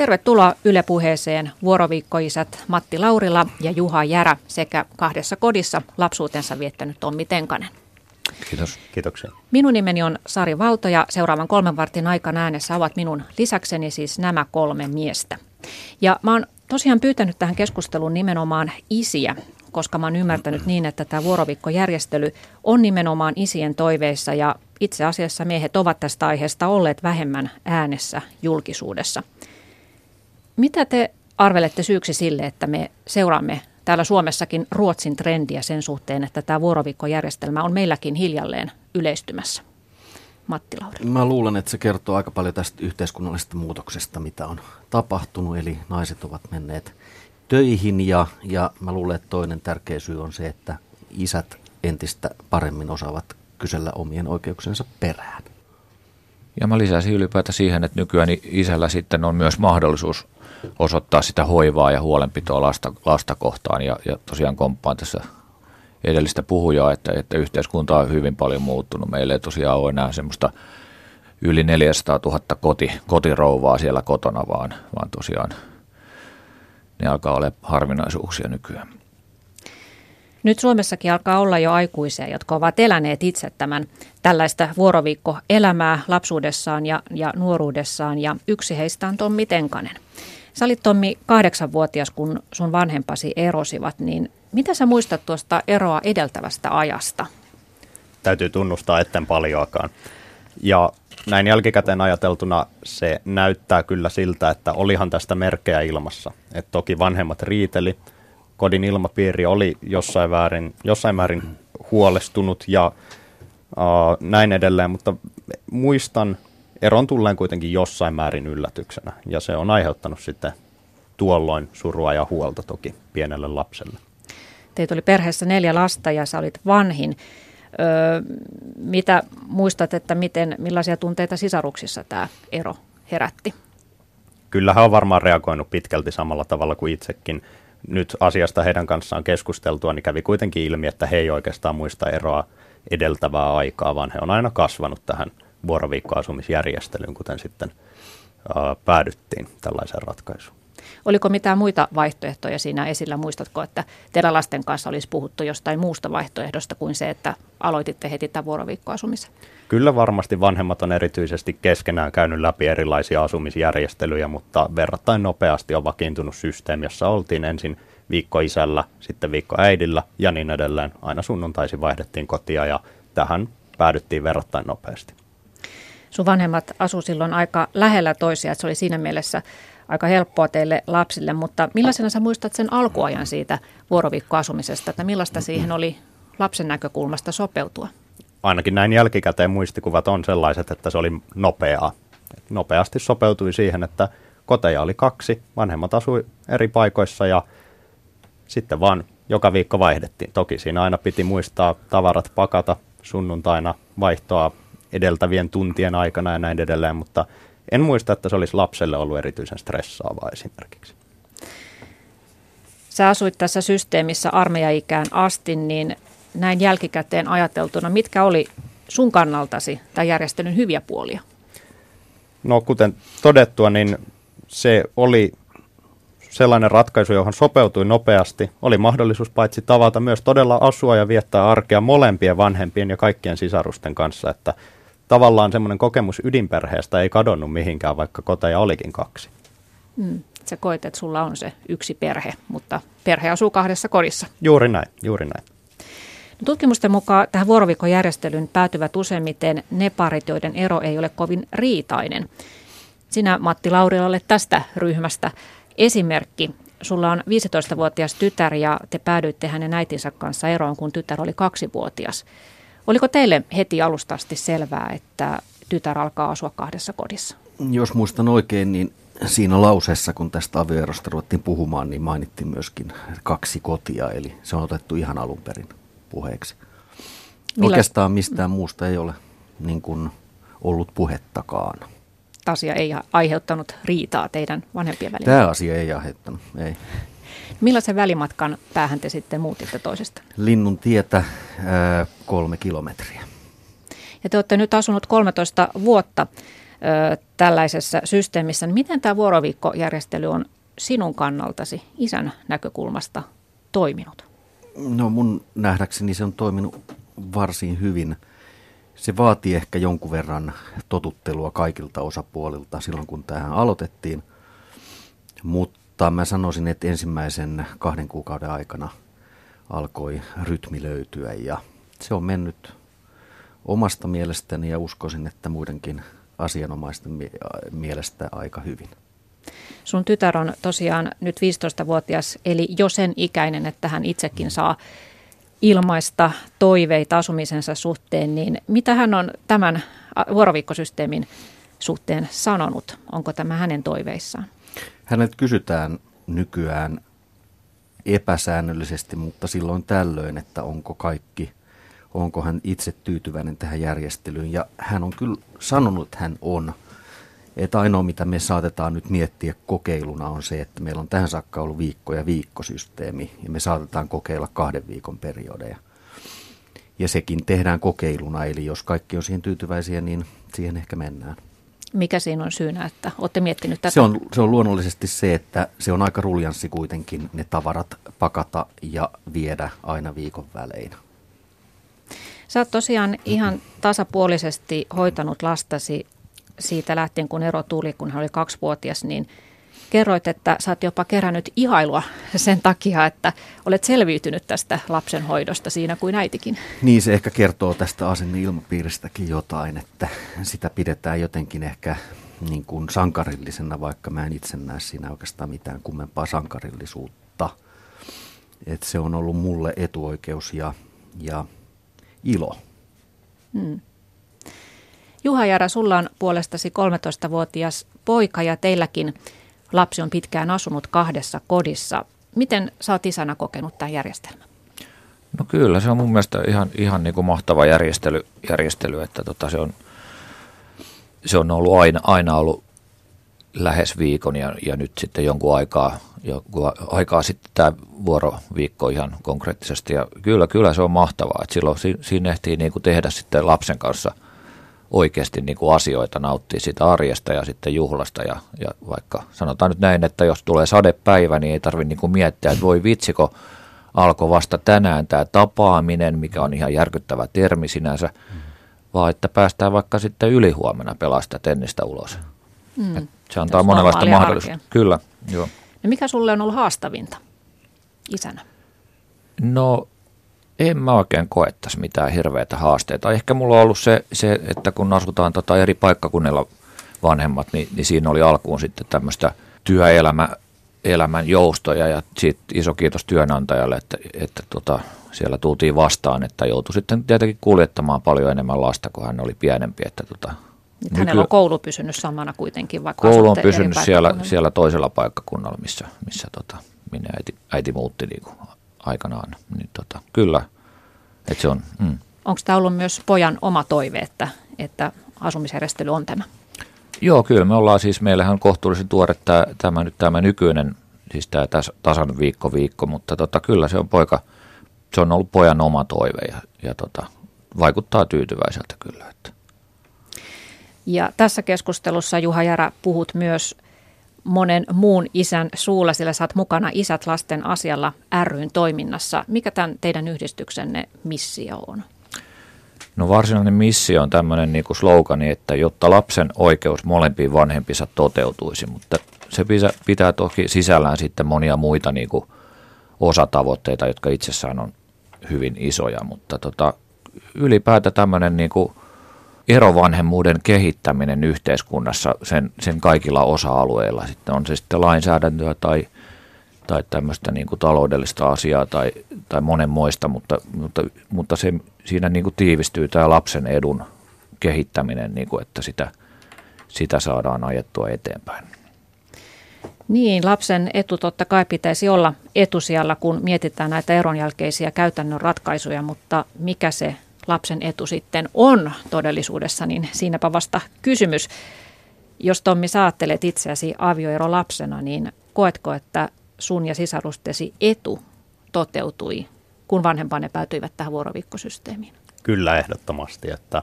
Tervetuloa Yle Puheeseen vuoroviikkoisät Matti Laurila ja Juha Järä sekä kahdessa kodissa lapsuutensa viettänyt Tommi Tenkanen. Kiitos. Kiitoksia. Minun nimeni on Sari Valto ja seuraavan kolmen vartin aikana äänessä ovat minun lisäkseni siis nämä kolme miestä. Ja mä oon tosiaan pyytänyt tähän keskusteluun nimenomaan isiä, koska mä oon ymmärtänyt niin, että tämä vuoroviikkojärjestely on nimenomaan isien toiveissa ja itse asiassa miehet ovat tästä aiheesta olleet vähemmän äänessä julkisuudessa. Mitä te arvelette syyksi sille, että me seuraamme täällä Suomessakin Ruotsin trendiä sen suhteen, että tämä vuoroviikkojärjestelmä on meilläkin hiljalleen yleistymässä? Matti Lauri. Mä luulen, että se kertoo aika paljon tästä yhteiskunnallisesta muutoksesta, mitä on tapahtunut. Eli naiset ovat menneet töihin ja, ja mä luulen, että toinen tärkeä syy on se, että isät entistä paremmin osaavat kysellä omien oikeuksensa perään. Ja mä lisäisin ylipäätään siihen, että nykyään isällä sitten on myös mahdollisuus osoittaa sitä hoivaa ja huolenpitoa lasta, lasta kohtaan. Ja, ja tosiaan komppaan tässä edellistä puhujaa, että, että yhteiskunta on hyvin paljon muuttunut. Meillä ei tosiaan ole enää semmoista yli 400 000 koti, kotirouvaa siellä kotona, vaan, vaan tosiaan ne alkaa olla harvinaisuuksia nykyään. Nyt Suomessakin alkaa olla jo aikuisia, jotka ovat eläneet itse tämän tällaista vuoroviikkoelämää lapsuudessaan ja, ja nuoruudessaan ja yksi heistä on Tommi Tenkanen. Sä olit Tommi kahdeksanvuotias, kun sun vanhempasi erosivat, niin mitä sä muistat tuosta eroa edeltävästä ajasta? Täytyy tunnustaa, etten paljoakaan. Ja näin jälkikäteen ajateltuna se näyttää kyllä siltä, että olihan tästä merkkejä ilmassa. Et toki vanhemmat riiteli, kodin ilmapiiri oli jossain, väärin, jossain määrin huolestunut ja uh, näin edelleen, mutta muistan eron tulleen kuitenkin jossain määrin yllätyksenä ja se on aiheuttanut sitten tuolloin surua ja huolta toki pienelle lapselle. Teitä oli perheessä neljä lasta ja sä olit vanhin. Öö, mitä muistat, että miten, millaisia tunteita sisaruksissa tämä ero herätti? Kyllä hän on varmaan reagoinut pitkälti samalla tavalla kuin itsekin. Nyt asiasta heidän kanssaan keskusteltua, niin kävi kuitenkin ilmi, että he ei oikeastaan muista eroa edeltävää aikaa, vaan he on aina kasvanut tähän vuoroviikkoasumisjärjestelyyn, kuten sitten ää, päädyttiin tällaiseen ratkaisuun. Oliko mitään muita vaihtoehtoja siinä esillä? Muistatko, että teidän lasten kanssa olisi puhuttu jostain muusta vaihtoehdosta kuin se, että aloititte heti tämän vuoroviikkoasumisen? Kyllä varmasti vanhemmat on erityisesti keskenään käynyt läpi erilaisia asumisjärjestelyjä, mutta verrattain nopeasti on vakiintunut systeemi, jossa oltiin ensin viikko isällä, sitten viikko äidillä ja niin edelleen. Aina sunnuntaisin vaihdettiin kotia ja tähän päädyttiin verrattain nopeasti. Sun vanhemmat asu silloin aika lähellä toisia, että se oli siinä mielessä aika helppoa teille lapsille, mutta millaisena sä muistat sen alkuajan siitä vuoroviikkoasumisesta, että millaista siihen oli lapsen näkökulmasta sopeutua? Ainakin näin jälkikäteen muistikuvat on sellaiset, että se oli nopeaa. Nopeasti sopeutui siihen, että koteja oli kaksi, vanhemmat asui eri paikoissa ja sitten vaan joka viikko vaihdettiin. Toki siinä aina piti muistaa tavarat pakata sunnuntaina vaihtoa edeltävien tuntien aikana ja näin edelleen, mutta en muista, että se olisi lapselle ollut erityisen stressaavaa esimerkiksi. Sä asuit tässä systeemissä armeijaikään asti, niin näin jälkikäteen ajateltuna, mitkä oli sun kannaltasi tämän järjestelyn hyviä puolia? No kuten todettua, niin se oli sellainen ratkaisu, johon sopeutui nopeasti. Oli mahdollisuus paitsi tavata myös todella asua ja viettää arkea molempien vanhempien ja kaikkien sisarusten kanssa, että tavallaan semmoinen kokemus ydinperheestä ei kadonnut mihinkään, vaikka koteja olikin kaksi. Mm. Sä koet, että sulla on se yksi perhe, mutta perhe asuu kahdessa kodissa. Juuri näin, juuri näin. No, tutkimusten mukaan tähän vuoroviikojärjestelyyn päätyvät useimmiten ne parit, joiden ero ei ole kovin riitainen. Sinä, Matti Laurila, olet tästä ryhmästä esimerkki. Sulla on 15-vuotias tytär ja te päädyitte hänen äitinsä kanssa eroon, kun tytär oli kaksivuotias. Oliko teille heti alusta asti selvää, että tytär alkaa asua kahdessa kodissa? Jos muistan oikein, niin siinä lauseessa, kun tästä avioerosta ruvettiin puhumaan, niin mainittiin myöskin kaksi kotia, eli se on otettu ihan alun perin puheeksi. Millä... Oikeastaan mistään muusta ei ole niin kuin ollut puhettakaan. Asia ei aiheuttanut riitaa teidän vanhempien välillä? Tämä asia ei aiheuttanut, ei. Millaisen välimatkan päähän te sitten muutitte toisesta? Linnun tietä ää, kolme kilometriä. Ja te olette nyt asunut 13 vuotta tällaisessa systeemissä. Miten tämä vuoroviikkojärjestely on sinun kannaltasi isän näkökulmasta toiminut? No mun nähdäkseni se on toiminut varsin hyvin. Se vaatii ehkä jonkun verran totuttelua kaikilta osapuolilta silloin, kun tähän aloitettiin. Mutta mä sanoisin, että ensimmäisen kahden kuukauden aikana alkoi rytmi löytyä ja se on mennyt omasta mielestäni ja uskoisin, että muidenkin asianomaisten mielestä aika hyvin. Sun tytär on tosiaan nyt 15-vuotias, eli jo sen ikäinen, että hän itsekin saa ilmaista toiveita asumisensa suhteen, niin mitä hän on tämän vuoroviikkosysteemin suhteen sanonut? Onko tämä hänen toiveissaan? Hänet kysytään nykyään epäsäännöllisesti, mutta silloin tällöin, että onko kaikki, onko hän itse tyytyväinen tähän järjestelyyn. Ja hän on kyllä sanonut, että hän on. Että ainoa, mitä me saatetaan nyt miettiä kokeiluna on se, että meillä on tähän saakka ollut viikko- ja viikkosysteemi, ja me saatetaan kokeilla kahden viikon periodeja. Ja sekin tehdään kokeiluna, eli jos kaikki on siihen tyytyväisiä, niin siihen ehkä mennään. Mikä siinä on syynä, että olette miettinyt tätä? Se on, se on luonnollisesti se, että se on aika ruljanssi kuitenkin ne tavarat pakata ja viedä aina viikon välein. Sä oot tosiaan ihan tasapuolisesti hoitanut lastasi siitä lähtien, kun ero tuli, kun hän oli kaksivuotias, niin kerroit, että sä oot jopa kerännyt ihailua sen takia, että olet selviytynyt tästä lapsenhoidosta siinä kuin äitikin. Niin, se ehkä kertoo tästä asenneilmapiiristäkin jotain, että sitä pidetään jotenkin ehkä niin kuin sankarillisena, vaikka mä en itse näe siinä oikeastaan mitään kummempaa sankarillisuutta. että se on ollut mulle etuoikeus ja, ja ilo. Hmm. Juha Jara, sulla on puolestasi 13-vuotias poika ja teilläkin lapsi on pitkään asunut kahdessa kodissa. Miten sä oot isänä kokenut tämän järjestelmän? No kyllä, se on mun mielestä ihan, ihan niin kuin mahtava järjestely, järjestely että tota se, on, se on ollut aina, aina ollut lähes viikon ja, ja nyt sitten jonkun aikaa, jonkun aikaa sitten tämä vuoroviikko ihan konkreettisesti. Ja kyllä, kyllä se on mahtavaa, että silloin siinä ehtii niin kuin tehdä sitten lapsen kanssa – oikeasti niin kuin asioita, nauttii siitä arjesta ja sitten juhlasta. Ja, ja vaikka sanotaan nyt näin, että jos tulee sadepäivä, niin ei tarvitse niin kuin miettiä, että voi vitsiko, alkoi vasta tänään tämä tapaaminen, mikä on ihan järkyttävä termi sinänsä, mm. vaan että päästään vaikka sitten ylihuomenna pelaa sitä tennistä ulos. Mm. Se antaa monenlaista mahdollisuutta. Kyllä, joo. No mikä sulle on ollut haastavinta isänä? No en mä oikein koettaisi mitään hirveitä haasteita. Ehkä mulla on ollut se, se että kun asutaan tota eri paikkakunnilla vanhemmat, niin, niin siinä oli alkuun sitten tämmöistä työelämä, elämän joustoja ja siitä iso kiitos työnantajalle, että, että tota, siellä tultiin vastaan, että joutui sitten tietenkin kuljettamaan paljon enemmän lasta, kun hän oli pienempi. Että tota, Nyt hänellä on koulu pysynyt samana kuitenkin, vaikka Koulu on pysynyt siellä, siellä toisella paikkakunnalla, missä, missä tota, minne äiti, äiti muutti niin kuin aikanaan. Niin tota, kyllä, että se on. Mm. Onko tämä ollut myös pojan oma toive, että, että asumisjärjestely on tämä? Joo, kyllä. Me ollaan siis, meillähän on kohtuullisen tuore tämä, tämä, nyt tämä nykyinen, siis tämä tasan viikko viikko, mutta tota, kyllä se on poika, se on ollut pojan oma toive ja, ja tota, vaikuttaa tyytyväiseltä kyllä. Että. Ja tässä keskustelussa Juha Jara puhut myös monen muun isän suulla, sillä oot mukana Isät lasten asialla ryn toiminnassa. Mikä tämän teidän yhdistyksenne missio on? No varsinainen missio on tämmöinen niin slogani, että jotta lapsen oikeus molempiin vanhempinsa toteutuisi, mutta se pitää toki sisällään sitten monia muita niin kuin osatavoitteita, jotka itsessään on hyvin isoja, mutta tota, ylipäätään tämmöinen niin kuin erovanhemmuuden kehittäminen yhteiskunnassa sen, sen kaikilla osa-alueilla. Sitten on se sitten lainsäädäntöä tai, tai tämmöistä niin kuin taloudellista asiaa tai, tai monenmoista, mutta, mutta, mutta se, siinä niin kuin tiivistyy tämä lapsen edun kehittäminen, niin kuin, että sitä, sitä saadaan ajettua eteenpäin. Niin, lapsen etu totta kai pitäisi olla etusijalla, kun mietitään näitä eronjälkeisiä käytännön ratkaisuja, mutta mikä se lapsen etu sitten on todellisuudessa, niin siinäpä vasta kysymys. Jos Tommi saattelet itseäsi avioero lapsena, niin koetko, että sun ja sisarustesi etu toteutui, kun vanhempanne päätyivät tähän vuoroviikkosysteemiin? Kyllä ehdottomasti, että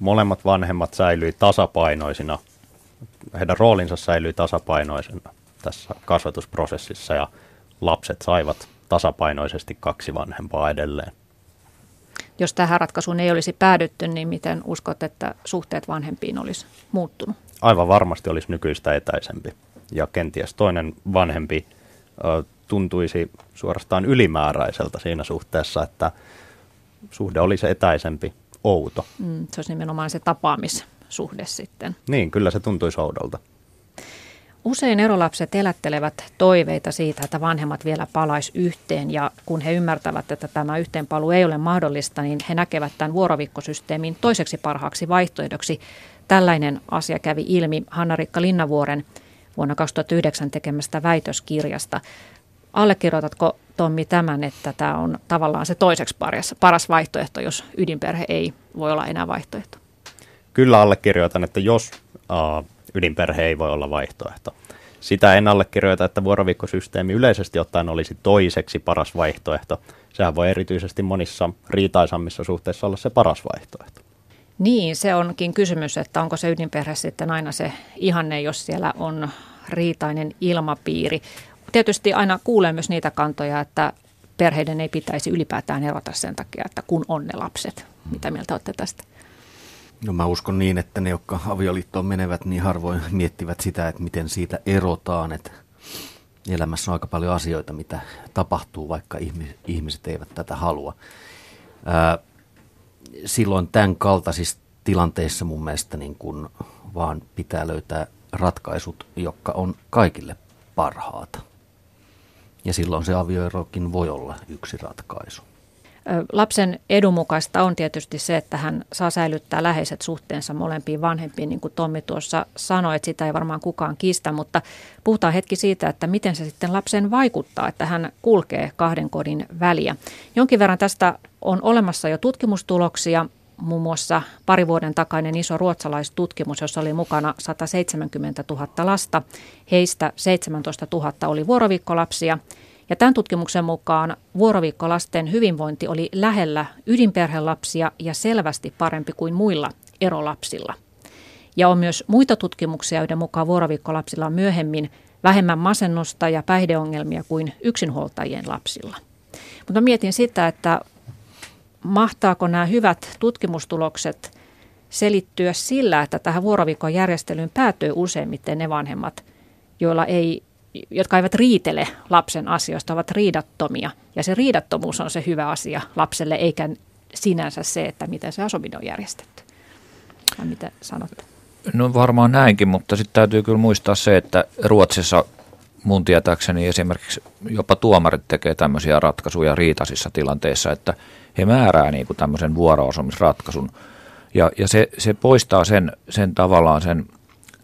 molemmat vanhemmat säilyi tasapainoisina, heidän roolinsa säilyi tasapainoisena tässä kasvatusprosessissa ja lapset saivat tasapainoisesti kaksi vanhempaa edelleen. Jos tähän ratkaisuun ei olisi päädytty, niin miten uskot, että suhteet vanhempiin olisi muuttunut? Aivan varmasti olisi nykyistä etäisempi. Ja kenties toinen vanhempi ö, tuntuisi suorastaan ylimääräiseltä siinä suhteessa, että suhde olisi etäisempi, outo. Mm, se olisi nimenomaan se tapaamissuhde sitten. Niin, kyllä se tuntuisi oudolta. Usein erolapset elättelevät toiveita siitä, että vanhemmat vielä palais yhteen ja kun he ymmärtävät, että tämä yhteenpalu ei ole mahdollista, niin he näkevät tämän vuorovikkosysteemin toiseksi parhaaksi vaihtoehdoksi. Tällainen asia kävi ilmi Hanna-Rikka Linnavuoren vuonna 2009 tekemästä väitöskirjasta. Allekirjoitatko Tommi tämän, että tämä on tavallaan se toiseksi paras, paras vaihtoehto, jos ydinperhe ei voi olla enää vaihtoehto? Kyllä allekirjoitan, että jos uh, ydinperhe ei voi olla vaihtoehto. Sitä en allekirjoita, että vuoroviikkosysteemi yleisesti ottaen olisi toiseksi paras vaihtoehto. Sehän voi erityisesti monissa riitaisammissa suhteissa olla se paras vaihtoehto. Niin, se onkin kysymys, että onko se ydinperhe sitten aina se ihanne, jos siellä on riitainen ilmapiiri. Tietysti aina kuulee myös niitä kantoja, että perheiden ei pitäisi ylipäätään erota sen takia, että kun on ne lapset. Mitä mieltä olette tästä? No mä uskon niin, että ne, jotka avioliittoon menevät, niin harvoin miettivät sitä, että miten siitä erotaan. Että elämässä on aika paljon asioita, mitä tapahtuu, vaikka ihmiset eivät tätä halua. Silloin tämän kaltaisissa tilanteissa mun mielestä niin kun vaan pitää löytää ratkaisut, jotka on kaikille parhaata. Ja silloin se avioerokin voi olla yksi ratkaisu. Lapsen edun mukaista on tietysti se, että hän saa säilyttää läheiset suhteensa molempiin vanhempiin, niin kuin Tommi tuossa sanoi, että sitä ei varmaan kukaan kiistä, mutta puhutaan hetki siitä, että miten se sitten lapsen vaikuttaa, että hän kulkee kahden kodin väliä. Jonkin verran tästä on olemassa jo tutkimustuloksia, muun muassa pari vuoden takainen iso ruotsalaistutkimus, jossa oli mukana 170 000 lasta. Heistä 17 000 oli vuoroviikkolapsia ja tämän tutkimuksen mukaan vuoroviikkolasten hyvinvointi oli lähellä ydinperhelapsia ja selvästi parempi kuin muilla erolapsilla. Ja on myös muita tutkimuksia, joiden mukaan vuoroviikkolapsilla on myöhemmin vähemmän masennusta ja päihdeongelmia kuin yksinhuoltajien lapsilla. Mutta mietin sitä, että mahtaako nämä hyvät tutkimustulokset selittyä sillä, että tähän vuoroviikon järjestelyyn päätyy useimmiten ne vanhemmat, joilla ei jotka eivät riitele lapsen asioista, ovat riidattomia. Ja se riidattomuus on se hyvä asia lapselle, eikä sinänsä se, että miten se asuminen on järjestetty. Vai mitä sanotte? No varmaan näinkin, mutta sitten täytyy kyllä muistaa se, että Ruotsissa mun tietääkseni esimerkiksi jopa tuomarit tekee tämmöisiä ratkaisuja riitaisissa tilanteissa, että he määrää niin kuin tämmöisen vuoroasumisratkaisun. Ja, ja se, se poistaa sen, sen tavallaan sen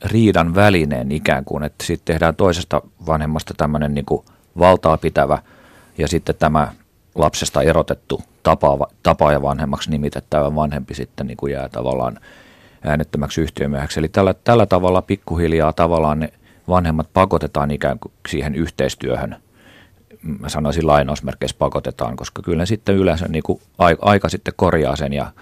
riidan välineen ikään kuin, että sitten tehdään toisesta vanhemmasta tämmöinen niin kuin valtaa pitävä ja sitten tämä lapsesta erotettu tapaava, tapaaja vanhemmaksi nimitettävä vanhempi sitten niin kuin jää tavallaan äänettömäksi yhtiömieheksi. Eli tällä, tällä tavalla pikkuhiljaa tavallaan ne vanhemmat pakotetaan ikään kuin siihen yhteistyöhön. Mä sanoisin lainausmerkeissä pakotetaan, koska kyllä sitten yleensä niin kuin aika, aika sitten korjaa sen ja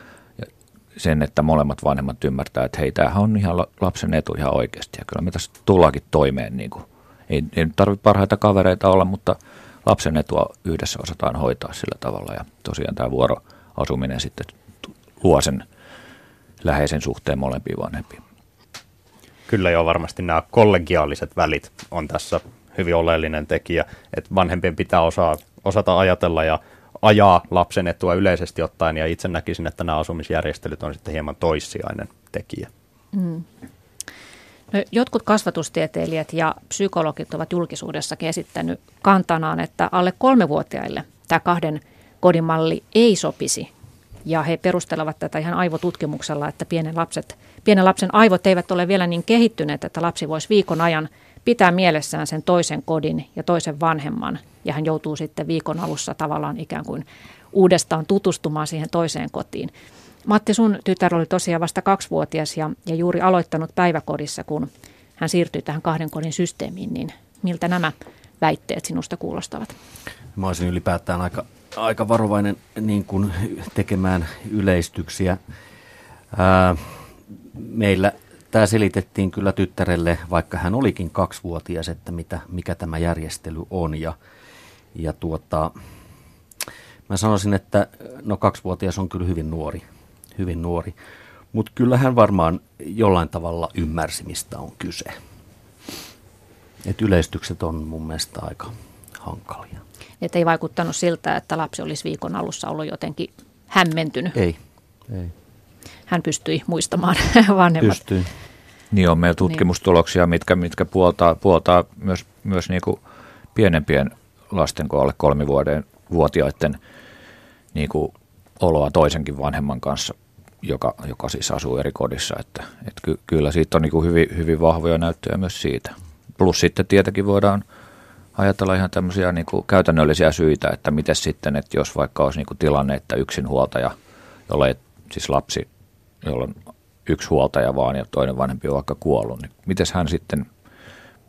sen, että molemmat vanhemmat ymmärtää, että hei, tämähän on ihan lapsen etu ihan oikeasti. Ja kyllä me tässä tullaankin toimeen. Niin kuin. Ei, ei tarvitse parhaita kavereita olla, mutta lapsen etua yhdessä osataan hoitaa sillä tavalla. Ja tosiaan tämä vuoroasuminen sitten luo sen läheisen suhteen molempiin vanhempiin. Kyllä jo varmasti nämä kollegiaaliset välit on tässä hyvin oleellinen tekijä, että vanhempien pitää osaa, osata ajatella ja ajaa lapsen etua yleisesti ottaen, ja itse näkisin, että nämä asumisjärjestelyt on sitten hieman toissijainen tekijä. Mm. No, jotkut kasvatustieteilijät ja psykologit ovat julkisuudessakin esittänyt kantanaan, että alle kolmevuotiaille tämä kahden kodin malli ei sopisi. Ja he perustelevat tätä ihan aivotutkimuksella, että pienen, lapset, pienen lapsen aivot eivät ole vielä niin kehittyneet, että lapsi voisi viikon ajan – pitää mielessään sen toisen kodin ja toisen vanhemman. Ja hän joutuu sitten viikon alussa tavallaan ikään kuin uudestaan tutustumaan siihen toiseen kotiin. Matti, sun tytär oli tosiaan vasta kaksivuotias ja, ja juuri aloittanut päiväkodissa, kun hän siirtyi tähän kahden kodin systeemiin, niin miltä nämä väitteet sinusta kuulostavat? Mä olisin ylipäätään aika, aika varovainen niin kuin tekemään yleistyksiä. Ää, meillä tämä selitettiin kyllä tyttärelle, vaikka hän olikin kaksivuotias, että mitä, mikä tämä järjestely on. Ja, ja tuota, mä sanoisin, että no kaksivuotias on kyllä hyvin nuori, hyvin nuori. Mutta kyllähän varmaan jollain tavalla ymmärsi, mistä on kyse. Et yleistykset on mun mielestä aika hankalia. Että ei vaikuttanut siltä, että lapsi olisi viikon alussa ollut jotenkin hämmentynyt. Ei, ei. Hän pystyi muistamaan vanhemmat. Pystyi. Niin on meillä tutkimustuloksia, mitkä, mitkä puoltaa, puoltaa myös, myös niin kuin pienempien lasten kuin alle kolmivuoden vuotiaiden niin kuin oloa toisenkin vanhemman kanssa, joka, joka siis asuu eri kodissa. Että, että ky, kyllä siitä on niin kuin hyvin, hyvin vahvoja näyttöjä myös siitä. Plus sitten tietenkin voidaan ajatella ihan tämmöisiä niin kuin käytännöllisiä syitä, että miten sitten, että jos vaikka olisi niin kuin tilanne, että yksinhuoltaja, jolle ei, siis lapsi, jolla on yksi huoltaja vaan ja toinen vanhempi on vaikka kuollut, niin miten hän sitten,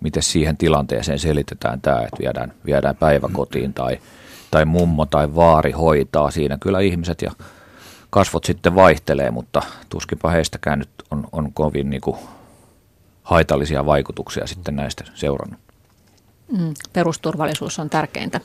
miten siihen tilanteeseen selitetään tämä, että viedään, viedään päiväkotiin tai, tai mummo tai vaari hoitaa siinä. Kyllä ihmiset ja kasvot sitten vaihtelee, mutta tuskinpa heistäkään nyt on, on kovin niin kuin haitallisia vaikutuksia sitten näistä seurannut. Mm, perusturvallisuus on tärkeintä.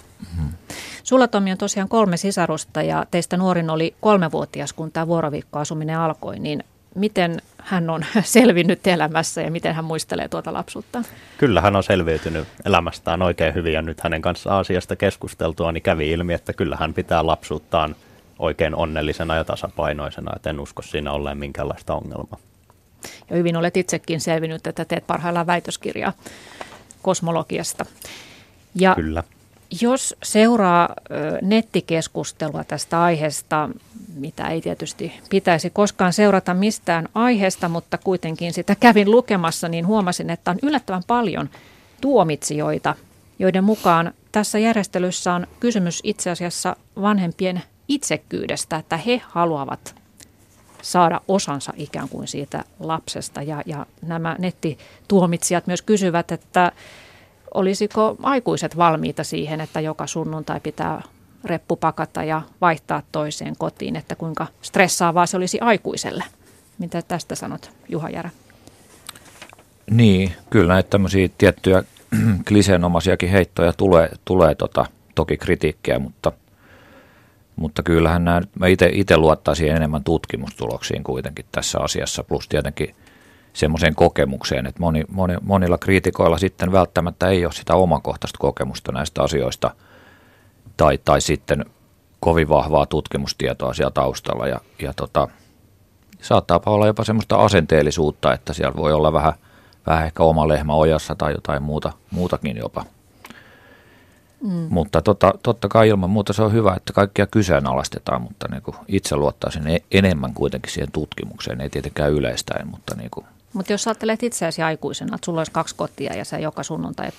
Sulla Tomi on tosiaan kolme sisarusta ja teistä nuorin oli kolmevuotias, kun tämä vuoroviikkoasuminen alkoi, niin miten hän on selvinnyt elämässä ja miten hän muistelee tuota lapsuutta? Kyllä hän on selviytynyt elämästään oikein hyvin ja nyt hänen kanssa asiasta keskusteltua niin kävi ilmi, että kyllä hän pitää lapsuuttaan oikein onnellisena ja tasapainoisena, että en usko siinä olleen minkäänlaista ongelmaa. Ja hyvin olet itsekin selvinnyt, että teet parhaillaan väitöskirjaa kosmologiasta. Ja Kyllä. Jos seuraa nettikeskustelua tästä aiheesta, mitä ei tietysti pitäisi koskaan seurata mistään aiheesta, mutta kuitenkin sitä kävin lukemassa, niin huomasin, että on yllättävän paljon tuomitsijoita, joiden mukaan tässä järjestelyssä on kysymys itse asiassa vanhempien itsekkyydestä, että he haluavat saada osansa ikään kuin siitä lapsesta. Ja, ja nämä nettituomitsijat myös kysyvät, että olisiko aikuiset valmiita siihen, että joka sunnuntai pitää reppu pakata ja vaihtaa toiseen kotiin, että kuinka stressaavaa se olisi aikuiselle. Mitä tästä sanot, Juha Järä? Niin, kyllä näitä tämmöisiä tiettyjä kliseenomaisiakin heittoja tulee, tulee tota, toki kritiikkiä, mutta, mutta kyllähän nämä, mä itse luottaisin enemmän tutkimustuloksiin kuitenkin tässä asiassa, plus tietenkin semmoiseen kokemukseen, että moni, moni, monilla kriitikoilla sitten välttämättä ei ole sitä omakohtaista kokemusta näistä asioista tai, tai sitten kovin vahvaa tutkimustietoa siellä taustalla ja, ja tota, saattaa olla jopa semmoista asenteellisuutta, että siellä voi olla vähän, vähän ehkä oma lehmä ojassa tai jotain muuta, muutakin jopa. Mm. Mutta tota, totta kai ilman muuta se on hyvä, että kaikkia kyseenalaistetaan, mutta niin kuin itse luottaisin e-, enemmän kuitenkin siihen tutkimukseen, ei tietenkään yleistäen, mutta niin kuin mutta jos ajattelet itseäsi aikuisena, että sulla olisi kaksi kotia ja sä joka sunnuntai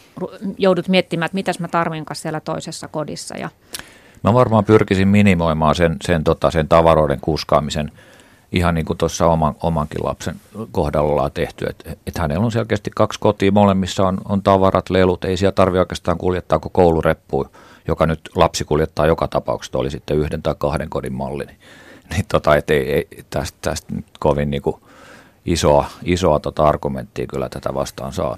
joudut miettimään, että mitäs mä tarvinkaan siellä toisessa kodissa. Ja... Mä varmaan pyrkisin minimoimaan sen, sen, tota, sen tavaroiden kuskaamisen ihan niin kuin tuossa oman, omankin lapsen kohdalla ollaan tehty. Että et hänellä on selkeästi kaksi kotia, molemmissa on, on tavarat, lelut, ei siellä tarvitse oikeastaan kuljettaa kuin koulureppu, joka nyt lapsi kuljettaa joka tapauksessa, oli sitten yhden tai kahden kodin malli. Niin, niin tota, et ei, ei, tästä, tästä nyt kovin niin kuin isoa, isoa tota argumenttia kyllä tätä vastaan saa.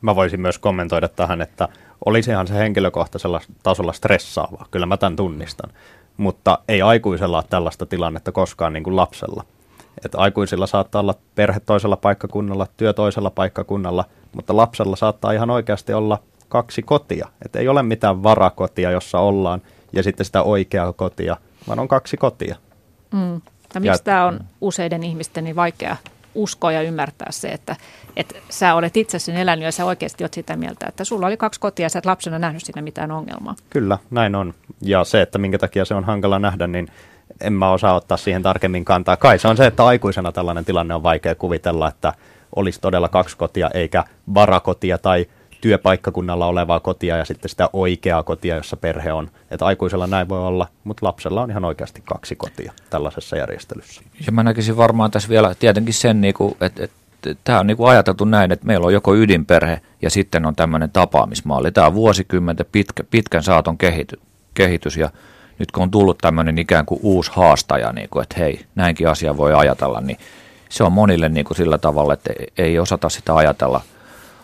Mä voisin myös kommentoida tähän, että olisihan se henkilökohtaisella tasolla stressaavaa, kyllä mä tämän tunnistan, mutta ei aikuisella ole tällaista tilannetta koskaan niin kuin lapsella. Että aikuisilla saattaa olla perhe toisella paikkakunnalla, työ toisella paikkakunnalla, mutta lapsella saattaa ihan oikeasti olla kaksi kotia. Että ei ole mitään varakotia, jossa ollaan, ja sitten sitä oikeaa kotia, vaan on kaksi kotia. Mm. Ja miksi ja, tämä on useiden ihmisten niin vaikea uskoa ja ymmärtää se, että, että sä olet itse sen elänyt ja sä oikeasti olet sitä mieltä, että sulla oli kaksi kotia ja sä et lapsena nähnyt siinä mitään ongelmaa. Kyllä, näin on. Ja se, että minkä takia se on hankala nähdä, niin en mä osaa ottaa siihen tarkemmin kantaa. Kai se on se, että aikuisena tällainen tilanne on vaikea kuvitella, että olisi todella kaksi kotia eikä varakotia tai työpaikkakunnalla olevaa kotia ja sitten sitä oikeaa kotia, jossa perhe on. Että aikuisella näin voi olla, mutta lapsella on ihan oikeasti kaksi kotia tällaisessa järjestelyssä. Ja mä näkisin varmaan tässä vielä tietenkin sen, niinku, että, että tämä on niin kuin ajateltu näin, että meillä on joko ydinperhe ja sitten on tämmöinen tapaamismalli. Tämä on vuosikymmenten pitkä, pitkän saaton kehity, kehitys ja nyt kun on tullut tämmöinen ikään kuin uusi haastaja, niin kuin, että hei, näinkin asia voi ajatella, niin se on monille niin kuin sillä tavalla, että ei osata sitä ajatella,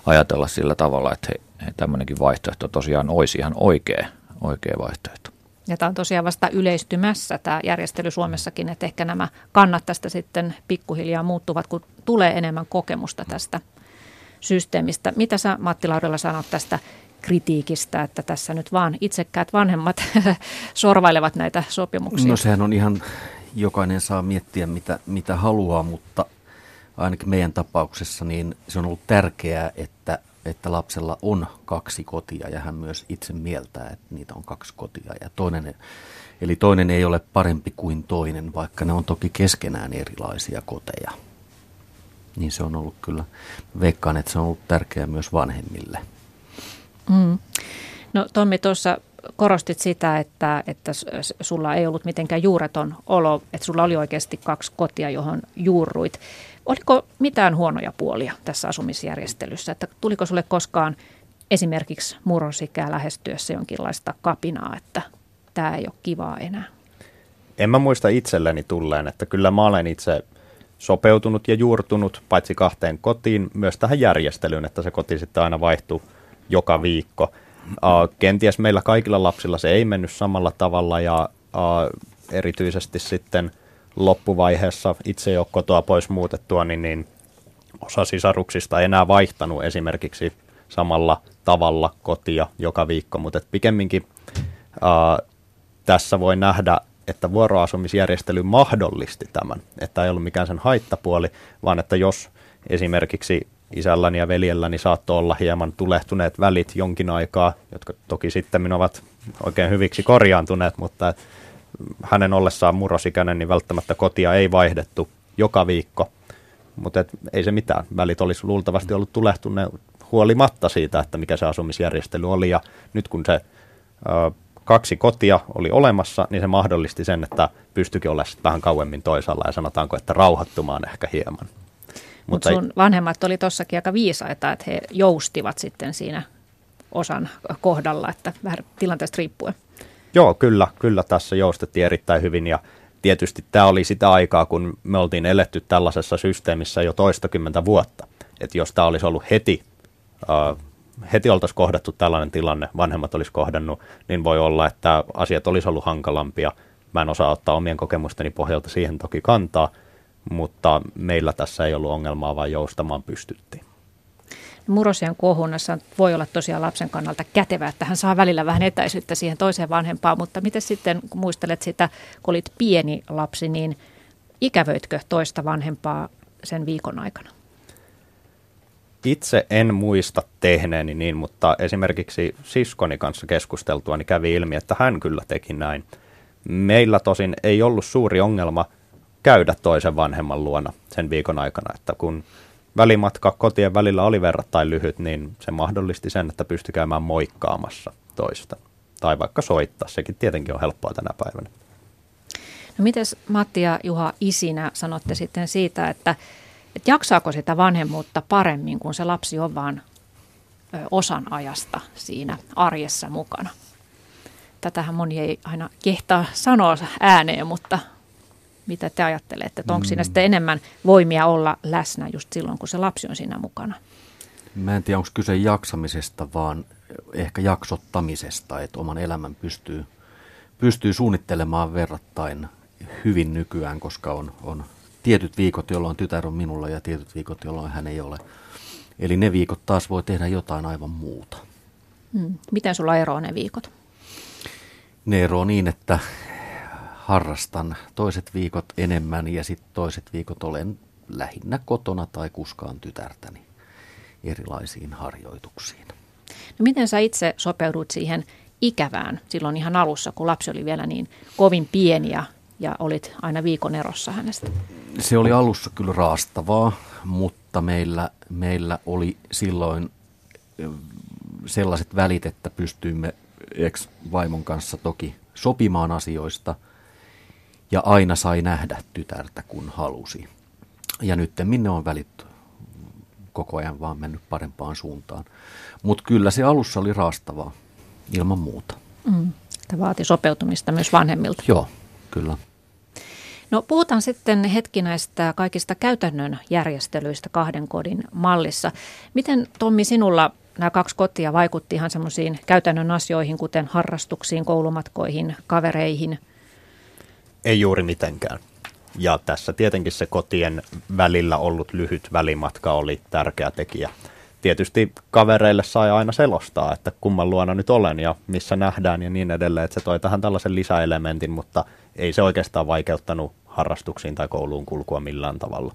ajatella sillä tavalla, että hei, tämmöinenkin vaihtoehto tosiaan olisi ihan oikea, oikea vaihtoehto. Ja tämä on tosiaan vasta yleistymässä tämä järjestely Suomessakin, että ehkä nämä kannat tästä sitten pikkuhiljaa muuttuvat, kun tulee enemmän kokemusta tästä systeemistä. Mitä sä Matti Laudella sanot tästä kritiikistä, että tässä nyt vaan itsekkäät vanhemmat sorvailevat näitä sopimuksia? No sehän on ihan, jokainen saa miettiä mitä, mitä haluaa, mutta ainakin meidän tapauksessa niin se on ollut tärkeää, että että lapsella on kaksi kotia ja hän myös itse mieltää, että niitä on kaksi kotia. Ja toinen, eli toinen ei ole parempi kuin toinen, vaikka ne on toki keskenään erilaisia koteja. Niin se on ollut kyllä, veikkaan, että se on ollut tärkeää myös vanhemmille. Mm. No Tommi, tuossa korostit sitä, että, että sulla ei ollut mitenkään juureton olo, että sulla oli oikeasti kaksi kotia, johon juurruit. Oliko mitään huonoja puolia tässä asumisjärjestelyssä? Että tuliko sulle koskaan esimerkiksi murrosikää lähestyessä jonkinlaista kapinaa, että tämä ei ole kivaa enää? En mä muista itselleni tulleen, että kyllä mä olen itse sopeutunut ja juurtunut paitsi kahteen kotiin, myös tähän järjestelyyn, että se koti sitten aina vaihtuu joka viikko. Uh, kenties meillä kaikilla lapsilla se ei mennyt samalla tavalla ja erityisesti sitten – loppuvaiheessa itse jo kotoa pois muutettua, niin, niin osa sisaruksista ei enää vaihtanut esimerkiksi samalla tavalla kotia joka viikko, mutta et pikemminkin ää, tässä voi nähdä, että vuoroasumisjärjestely mahdollisti tämän, että ei ollut mikään sen haittapuoli, vaan että jos esimerkiksi isälläni ja veljelläni saattoi olla hieman tulehtuneet välit jonkin aikaa, jotka toki sitten ovat oikein hyviksi korjaantuneet, mutta hänen ollessaan murrosikäinen, niin välttämättä kotia ei vaihdettu joka viikko. Mutta ei se mitään. Välit olisi luultavasti ollut tulehtuneet huolimatta siitä, että mikä se asumisjärjestely oli. Ja nyt kun se ö, kaksi kotia oli olemassa, niin se mahdollisti sen, että pystyikin olla sitten vähän kauemmin toisaalla ja sanotaanko, että rauhoittumaan ehkä hieman. Mutta Mut sun ei... vanhemmat oli tossakin aika viisaita, että he joustivat sitten siinä osan kohdalla, että vähän tilanteesta riippuen. Joo, kyllä, kyllä tässä joustettiin erittäin hyvin ja tietysti tämä oli sitä aikaa, kun me oltiin eletty tällaisessa systeemissä jo toistakymmentä vuotta. Että jos tämä olisi ollut heti, uh, heti oltaisiin kohdattu tällainen tilanne, vanhemmat olisi kohdannut, niin voi olla, että asiat olisi ollut hankalampia. Mä en osaa ottaa omien kokemusteni pohjalta siihen toki kantaa, mutta meillä tässä ei ollut ongelmaa, vaan joustamaan pystyttiin. Murrosian kohunnassa voi olla tosiaan lapsen kannalta kätevää, että hän saa välillä vähän etäisyyttä siihen toiseen vanhempaan, mutta miten sitten, kun muistelet sitä, kun olit pieni lapsi, niin ikävöitkö toista vanhempaa sen viikon aikana? Itse en muista tehneeni niin, mutta esimerkiksi siskoni kanssa keskusteltua niin kävi ilmi, että hän kyllä teki näin. Meillä tosin ei ollut suuri ongelma käydä toisen vanhemman luona sen viikon aikana, että kun välimatka kotien välillä oli verrattain lyhyt, niin se mahdollisti sen, että pystyi käymään moikkaamassa toista. Tai vaikka soittaa, sekin tietenkin on helppoa tänä päivänä. No miten Matti ja Juha isinä sanotte sitten siitä, että, että jaksaako sitä vanhemmuutta paremmin, kun se lapsi on vain osan ajasta siinä arjessa mukana? Tätähän moni ei aina kehtaa sanoa ääneen, mutta mitä te ajattelette? Että onko mm. siinä sitten enemmän voimia olla läsnä just silloin, kun se lapsi on siinä mukana? Mä en tiedä, onko kyse jaksamisesta, vaan ehkä jaksottamisesta, että oman elämän pystyy, pystyy suunnittelemaan verrattain hyvin nykyään, koska on, on tietyt viikot, jolloin tytär on minulla ja tietyt viikot, jolloin hän ei ole. Eli ne viikot taas voi tehdä jotain aivan muuta. Hmm. Miten sulla eroaa ne viikot? Ne eroaa niin, että harrastan toiset viikot enemmän ja sitten toiset viikot olen lähinnä kotona tai kuskaan tytärtäni erilaisiin harjoituksiin. No miten sä itse sopeudut siihen ikävään silloin ihan alussa, kun lapsi oli vielä niin kovin pieni ja, ja olit aina viikon erossa hänestä? Se oli alussa kyllä raastavaa, mutta meillä, meillä oli silloin sellaiset välit, että pystyimme ex-vaimon kanssa toki sopimaan asioista – ja aina sai nähdä tytärtä, kun halusi. Ja nyt minne on välit koko ajan vaan mennyt parempaan suuntaan. Mutta kyllä se alussa oli raastavaa, ilman muuta. Mm. Tämä vaati sopeutumista myös vanhemmilta. Joo, kyllä. No puhutaan sitten hetki näistä kaikista käytännön järjestelyistä kahden kodin mallissa. Miten Tommi sinulla nämä kaksi kotia vaikutti ihan semmoisiin käytännön asioihin, kuten harrastuksiin, koulumatkoihin, kavereihin? Ei juuri mitenkään. Ja tässä tietenkin se kotien välillä ollut lyhyt välimatka oli tärkeä tekijä. Tietysti kavereille sai aina selostaa, että kumman luona nyt olen ja missä nähdään ja niin edelleen. Että se toi tähän tällaisen lisäelementin, mutta ei se oikeastaan vaikeuttanut harrastuksiin tai kouluun kulkua millään tavalla.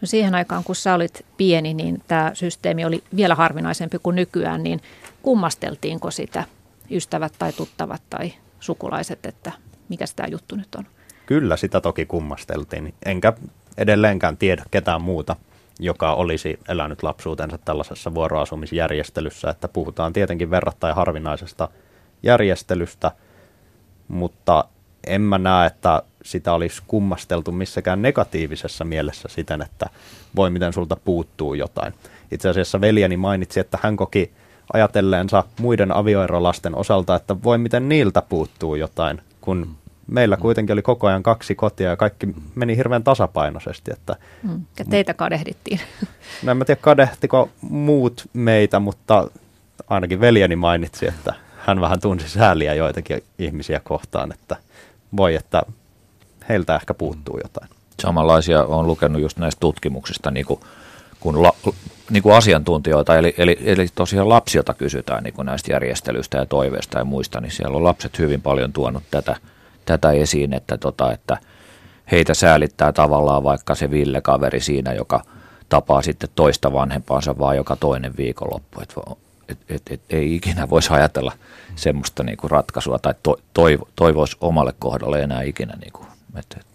No siihen aikaan, kun sä olit pieni, niin tämä systeemi oli vielä harvinaisempi kuin nykyään, niin kummasteltiinko sitä ystävät tai tuttavat tai sukulaiset, että mikä tämä juttu nyt on? Kyllä sitä toki kummasteltiin, enkä edelleenkään tiedä ketään muuta, joka olisi elänyt lapsuutensa tällaisessa vuoroasumisjärjestelyssä, että puhutaan tietenkin verrattain harvinaisesta järjestelystä, mutta en mä näe, että sitä olisi kummasteltu missäkään negatiivisessa mielessä siten, että voi miten sulta puuttuu jotain. Itse asiassa veljeni mainitsi, että hän koki ajatelleensa muiden avioerolasten osalta, että voi miten niiltä puuttuu jotain, kun meillä kuitenkin oli koko ajan kaksi kotia ja kaikki meni hirveän tasapainoisesti. Että, mm. Ja teitä kadehdittiin. No en mä tiedä kadehtiko muut meitä, mutta ainakin veljeni mainitsi, että hän vähän tunsi sääliä joitakin ihmisiä kohtaan, että voi, että heiltä ehkä puuttuu jotain. Samanlaisia on lukenut just näistä tutkimuksista, niin kuin, kun la, niin kuin asiantuntijoita, eli, eli, eli tosiaan lapsilta kysytään niin kuin näistä järjestelyistä ja toiveista ja muista, niin siellä on lapset hyvin paljon tuonut tätä, tätä esiin, että, tota, että heitä säälittää tavallaan vaikka se Ville-kaveri siinä, joka tapaa sitten toista vanhempaansa vaan joka toinen viikonloppu. Et, et, et, et, ei ikinä voisi ajatella semmoista niinku ratkaisua tai to, toivo, toivoisi omalle kohdalle enää ikinä. Niinku, et, et.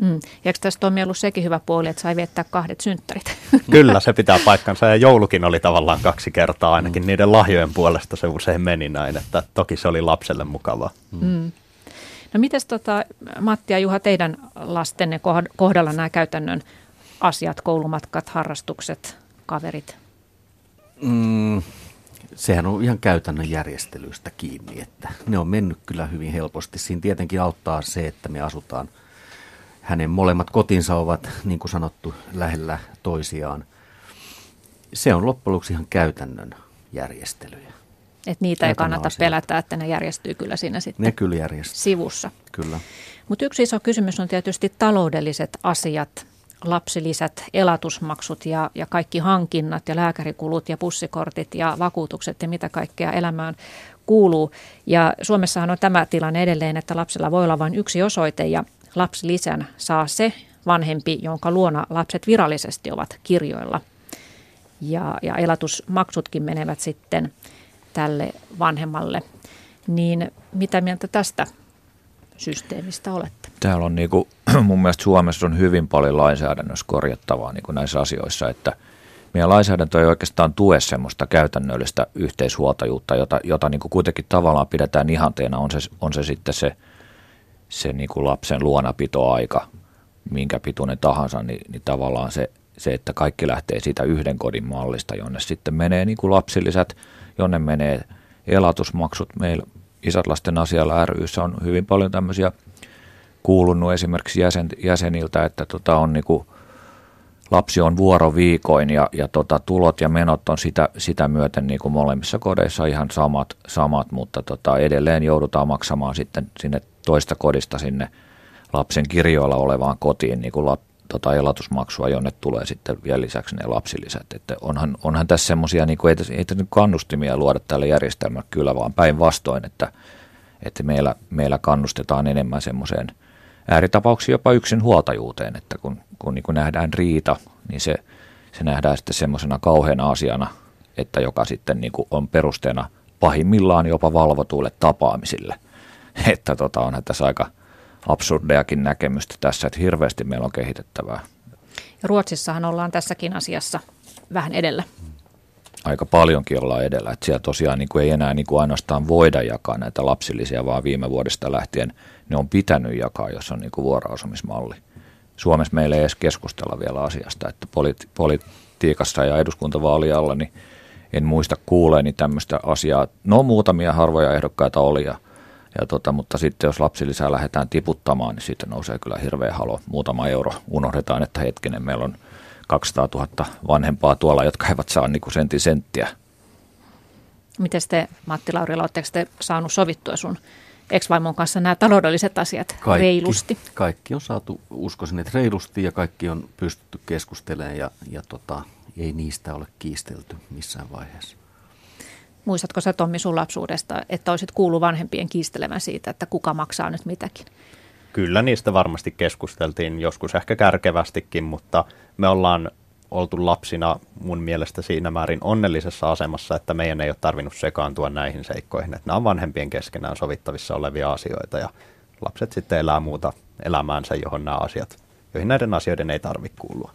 Mm. Ja eikö tässä Tommi ollut sekin hyvä puoli, että sai viettää kahdet synttärit? Kyllä, se pitää paikkansa ja joulukin oli tavallaan kaksi kertaa ainakin mm. niiden lahjojen puolesta se usein meni näin, että toki se oli lapselle mukavaa. Mm. No mites tota, Matti ja Juha, teidän lastenne kohdalla nämä käytännön asiat, koulumatkat, harrastukset, kaverit? Mm, sehän on ihan käytännön järjestelyistä kiinni, että ne on mennyt kyllä hyvin helposti. Siinä tietenkin auttaa se, että me asutaan, hänen molemmat kotinsa ovat, niin kuin sanottu, lähellä toisiaan. Se on loppujen lopuksi ihan käytännön järjestelyjä. Et niitä ei kannata asia. pelätä, että ne järjestyy kyllä siinä sitten ne kyllä järjestyy. sivussa. Kyllä. Mutta yksi iso kysymys on tietysti taloudelliset asiat, lapsilisät, elatusmaksut ja, ja kaikki hankinnat ja lääkärikulut ja bussikortit ja vakuutukset ja mitä kaikkea elämään kuuluu. Ja Suomessahan on tämä tilanne edelleen, että lapsella voi olla vain yksi osoite ja lapsilisän saa se vanhempi, jonka luona lapset virallisesti ovat kirjoilla. Ja, ja elatusmaksutkin menevät sitten tälle vanhemmalle. Niin mitä mieltä tästä systeemistä olette? Täällä on niin kuin, mun mielestä Suomessa on hyvin paljon lainsäädännössä korjattavaa niin kuin näissä asioissa, että meidän lainsäädäntö ei oikeastaan tue semmoista käytännöllistä yhteishuoltajuutta, jota, jota niin kuin kuitenkin tavallaan pidetään ihanteena, on se, on se sitten se, se niin kuin lapsen luonapitoaika, minkä pituinen tahansa, niin, niin tavallaan se, se, että kaikki lähtee siitä yhden kodin mallista, jonne sitten menee niin kuin lapsillisät, jonne menee elatusmaksut. Meillä Isät lasten asialla ryssä on hyvin paljon tämmöisiä kuulunut esimerkiksi jäsen, jäseniltä, että tota on niinku, lapsi on vuoroviikoin ja, ja tota, tulot ja menot on sitä, sitä myöten niin kuin molemmissa kodeissa ihan samat, samat mutta tota, edelleen joudutaan maksamaan sitten sinne toista kodista sinne lapsen kirjoilla olevaan kotiin niin kuin lap, tota elatusmaksua, jonne tulee sitten vielä lisäksi ne lapsilisät. Että onhan, onhan tässä semmoisia, niin ei, ei tässä kannustimia luoda tälle järjestelmälle kyllä, vaan päinvastoin, että, että meillä, meillä kannustetaan enemmän semmoiseen ääritapauksiin jopa yksin huoltajuuteen, että kun, kun niin nähdään riita, niin se, se nähdään sitten semmoisena kauheana asiana, että joka sitten niin on perusteena pahimmillaan jopa valvotuille tapaamisille. Että tota, onhan tässä aika, absurdeakin näkemystä tässä, että hirveästi meillä on kehitettävää. Ja Ruotsissahan ollaan tässäkin asiassa vähän edellä. Aika paljonkin ollaan edellä, että siellä tosiaan niin kuin ei enää niin kuin ainoastaan voida jakaa näitä lapsillisia, vaan viime vuodesta lähtien ne on pitänyt jakaa, jos on niin kuin vuoroasumismalli. Suomessa meillä ei edes keskustella vielä asiasta, että politi- politiikassa ja eduskuntavaalialla niin en muista kuuleeni tämmöistä asiaa. No muutamia harvoja ehdokkaita oli ja Ja tota, mutta sitten jos lapsilisää lähdetään tiputtamaan, niin siitä nousee kyllä hirveä halo. Muutama euro. Unohdetaan, että hetkinen, meillä on 200 000 vanhempaa tuolla, jotka eivät saa niin kuin sentin senttiä. Miten te, Matti Laurila, oletteko te saanut sovittua sun ex-vaimon kanssa nämä taloudelliset asiat kaikki, reilusti? Kaikki on saatu, uskoisin, että reilusti ja kaikki on pystytty keskustelemaan ja, ja tota, ei niistä ole kiistelty missään vaiheessa. Muistatko sä Tommi sun lapsuudesta, että olisit kuullut vanhempien kiistelevän siitä, että kuka maksaa nyt mitäkin? Kyllä niistä varmasti keskusteltiin, joskus ehkä kärkevästikin, mutta me ollaan oltu lapsina mun mielestä siinä määrin onnellisessa asemassa, että meidän ei ole tarvinnut sekaantua näihin seikkoihin. Että nämä on vanhempien keskenään sovittavissa olevia asioita ja lapset sitten elää muuta elämäänsä, johon nämä asiat, joihin näiden asioiden ei tarvitse kuulua.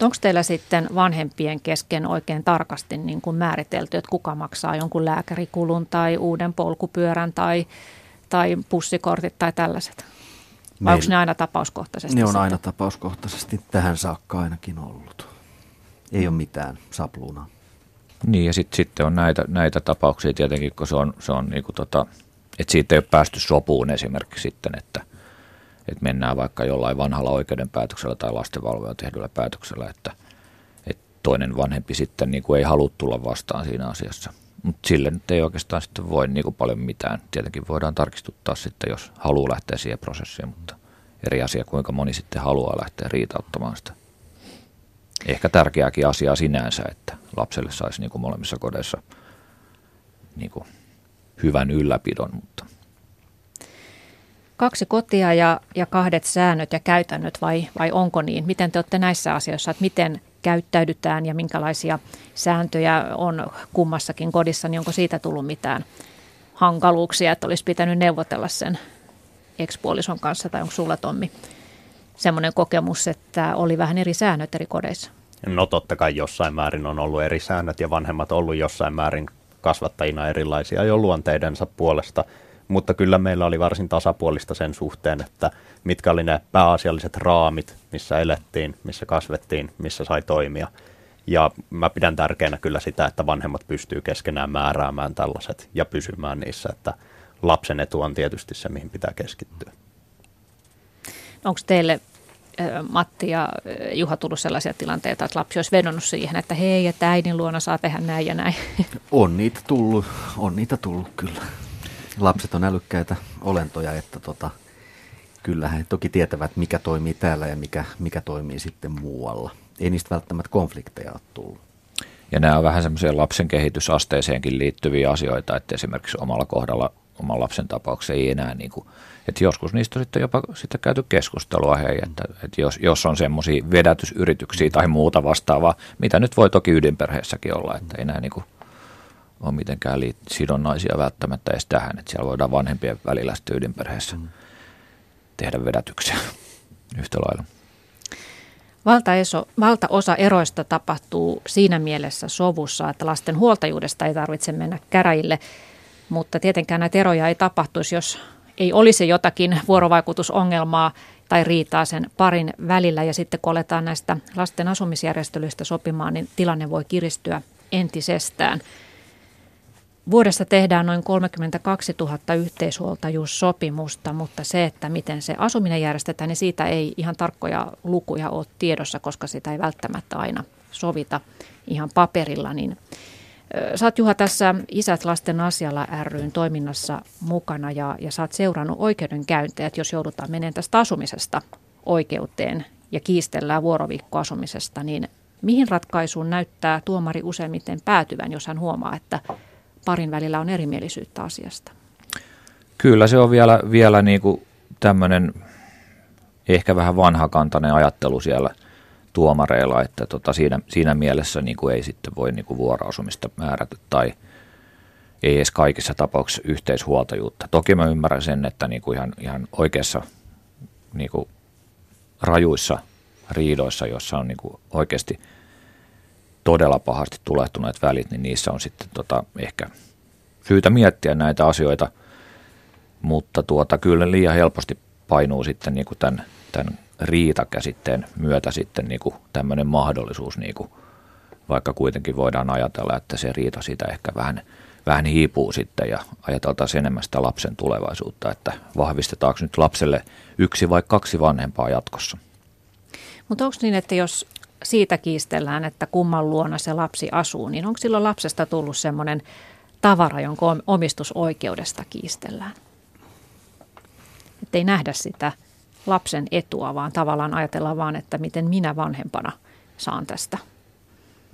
Onko teillä sitten vanhempien kesken oikein tarkasti niin kuin määritelty, että kuka maksaa jonkun lääkärikulun tai uuden polkupyörän tai, tai pussikortit tai tällaiset? Vai onko ne aina tapauskohtaisesti? Ne on sitten? aina tapauskohtaisesti tähän saakka ainakin ollut. Ei ole mitään sapluunaa. Niin ja sitten sit on näitä, näitä tapauksia tietenkin, kun se on, se on niinku tota, että siitä ei ole päästy sopuun esimerkiksi sitten, että, että mennään vaikka jollain vanhalla oikeudenpäätöksellä tai lastenvalvoja tehdyllä päätöksellä, että, että toinen vanhempi sitten niin kuin ei halua tulla vastaan siinä asiassa. Mutta sille nyt ei oikeastaan sitten voi niin kuin paljon mitään. Tietenkin voidaan tarkistuttaa sitten, jos haluaa lähteä siihen prosessiin, mutta eri asia, kuinka moni sitten haluaa lähteä riitauttamaan sitä. Ehkä tärkeäkin asia sinänsä, että lapselle saisi niin kuin molemmissa kodeissa niin kuin hyvän ylläpidon, mutta Kaksi kotia ja, ja kahdet säännöt ja käytännöt vai, vai onko niin? Miten te olette näissä asioissa, että miten käyttäydytään ja minkälaisia sääntöjä on kummassakin kodissa, niin onko siitä tullut mitään hankaluuksia, että olisi pitänyt neuvotella sen ekspuolison kanssa tai onko sulla Tommi semmoinen kokemus, että oli vähän eri säännöt eri kodeissa? No totta kai jossain määrin on ollut eri säännöt ja vanhemmat ollut jossain määrin kasvattajina erilaisia jo luonteidensa puolesta, mutta kyllä meillä oli varsin tasapuolista sen suhteen, että mitkä oli ne pääasialliset raamit, missä elettiin, missä kasvettiin, missä sai toimia. Ja mä pidän tärkeänä kyllä sitä, että vanhemmat pystyy keskenään määräämään tällaiset ja pysymään niissä, että lapsen etu on tietysti se, mihin pitää keskittyä. Onko teille Matti ja Juha tullut sellaisia tilanteita, että lapsi olisi vedonnut siihen, että hei, että äidin luona saa tehdä näin ja näin? On niitä tullut, on niitä tullut kyllä. Lapset on älykkäitä olentoja, että tota, kyllä he toki tietävät, mikä toimii täällä ja mikä, mikä toimii sitten muualla. Ei niistä välttämättä konflikteja ole tullut. Ja nämä on vähän semmoisia lapsen kehitysasteeseenkin liittyviä asioita, että esimerkiksi omalla kohdalla, oman lapsen tapauksessa ei enää niin kuin, että joskus niistä on sitten jopa sitten käyty keskustelua, hei, että, että jos, jos on semmoisia vedätysyrityksiä tai muuta vastaavaa, mitä nyt voi toki ydinperheessäkin olla, että ei enää niin kuin ole mitenkään liit- sidonnaisia välttämättä edes tähän, että siellä voidaan vanhempien välillä sitten ydinperheessä mm. tehdä vedätyksiä yhtä lailla. Valtaeso, valtaosa eroista tapahtuu siinä mielessä sovussa, että lasten huoltajuudesta ei tarvitse mennä käräjille, mutta tietenkään näitä eroja ei tapahtuisi, jos ei olisi jotakin vuorovaikutusongelmaa tai riitaa sen parin välillä. Ja sitten kun aletaan näistä lasten asumisjärjestelyistä sopimaan, niin tilanne voi kiristyä entisestään. Vuodessa tehdään noin 32 000 yhteishuoltajuussopimusta, mutta se, että miten se asuminen järjestetään, niin siitä ei ihan tarkkoja lukuja ole tiedossa, koska sitä ei välttämättä aina sovita ihan paperilla. Niin Sä oot Juha tässä Isät lasten asialla ryn toiminnassa mukana ja, ja sä oot seurannut oikeudenkäyntejä, että jos joudutaan menemään tästä asumisesta oikeuteen ja kiistellään vuoroviikkoasumisesta, niin mihin ratkaisuun näyttää tuomari useimmiten päätyvän, jos hän huomaa, että parin välillä on erimielisyyttä asiasta? Kyllä se on vielä, vielä niin kuin tämmöinen ehkä vähän vanhakantainen ajattelu siellä tuomareilla, että tota siinä, siinä mielessä niin kuin ei sitten voi niin kuin vuoroasumista määrätä tai ei edes kaikissa tapauksissa yhteishuoltajuutta. Toki mä ymmärrän sen, että niin kuin ihan, ihan oikeassa niin kuin rajuissa riidoissa, jossa on niin kuin oikeasti – todella pahasti tulehtuneet välit, niin niissä on sitten tota, ehkä syytä miettiä näitä asioita, mutta tuota, kyllä liian helposti painuu sitten niin kuin tämän, tämän riitakäsitteen myötä sitten niin kuin tämmöinen mahdollisuus, niin kuin, vaikka kuitenkin voidaan ajatella, että se riita sitä ehkä vähän vähän hiipuu sitten ja ajateltaisiin enemmän sitä lapsen tulevaisuutta, että vahvistetaanko nyt lapselle yksi vai kaksi vanhempaa jatkossa. Mutta onko niin, että jos siitä kiistellään, että kumman luona se lapsi asuu, niin onko silloin lapsesta tullut semmoinen tavara, jonka omistusoikeudesta kiistellään? Että ei nähdä sitä lapsen etua, vaan tavallaan ajatellaan vaan, että miten minä vanhempana saan tästä.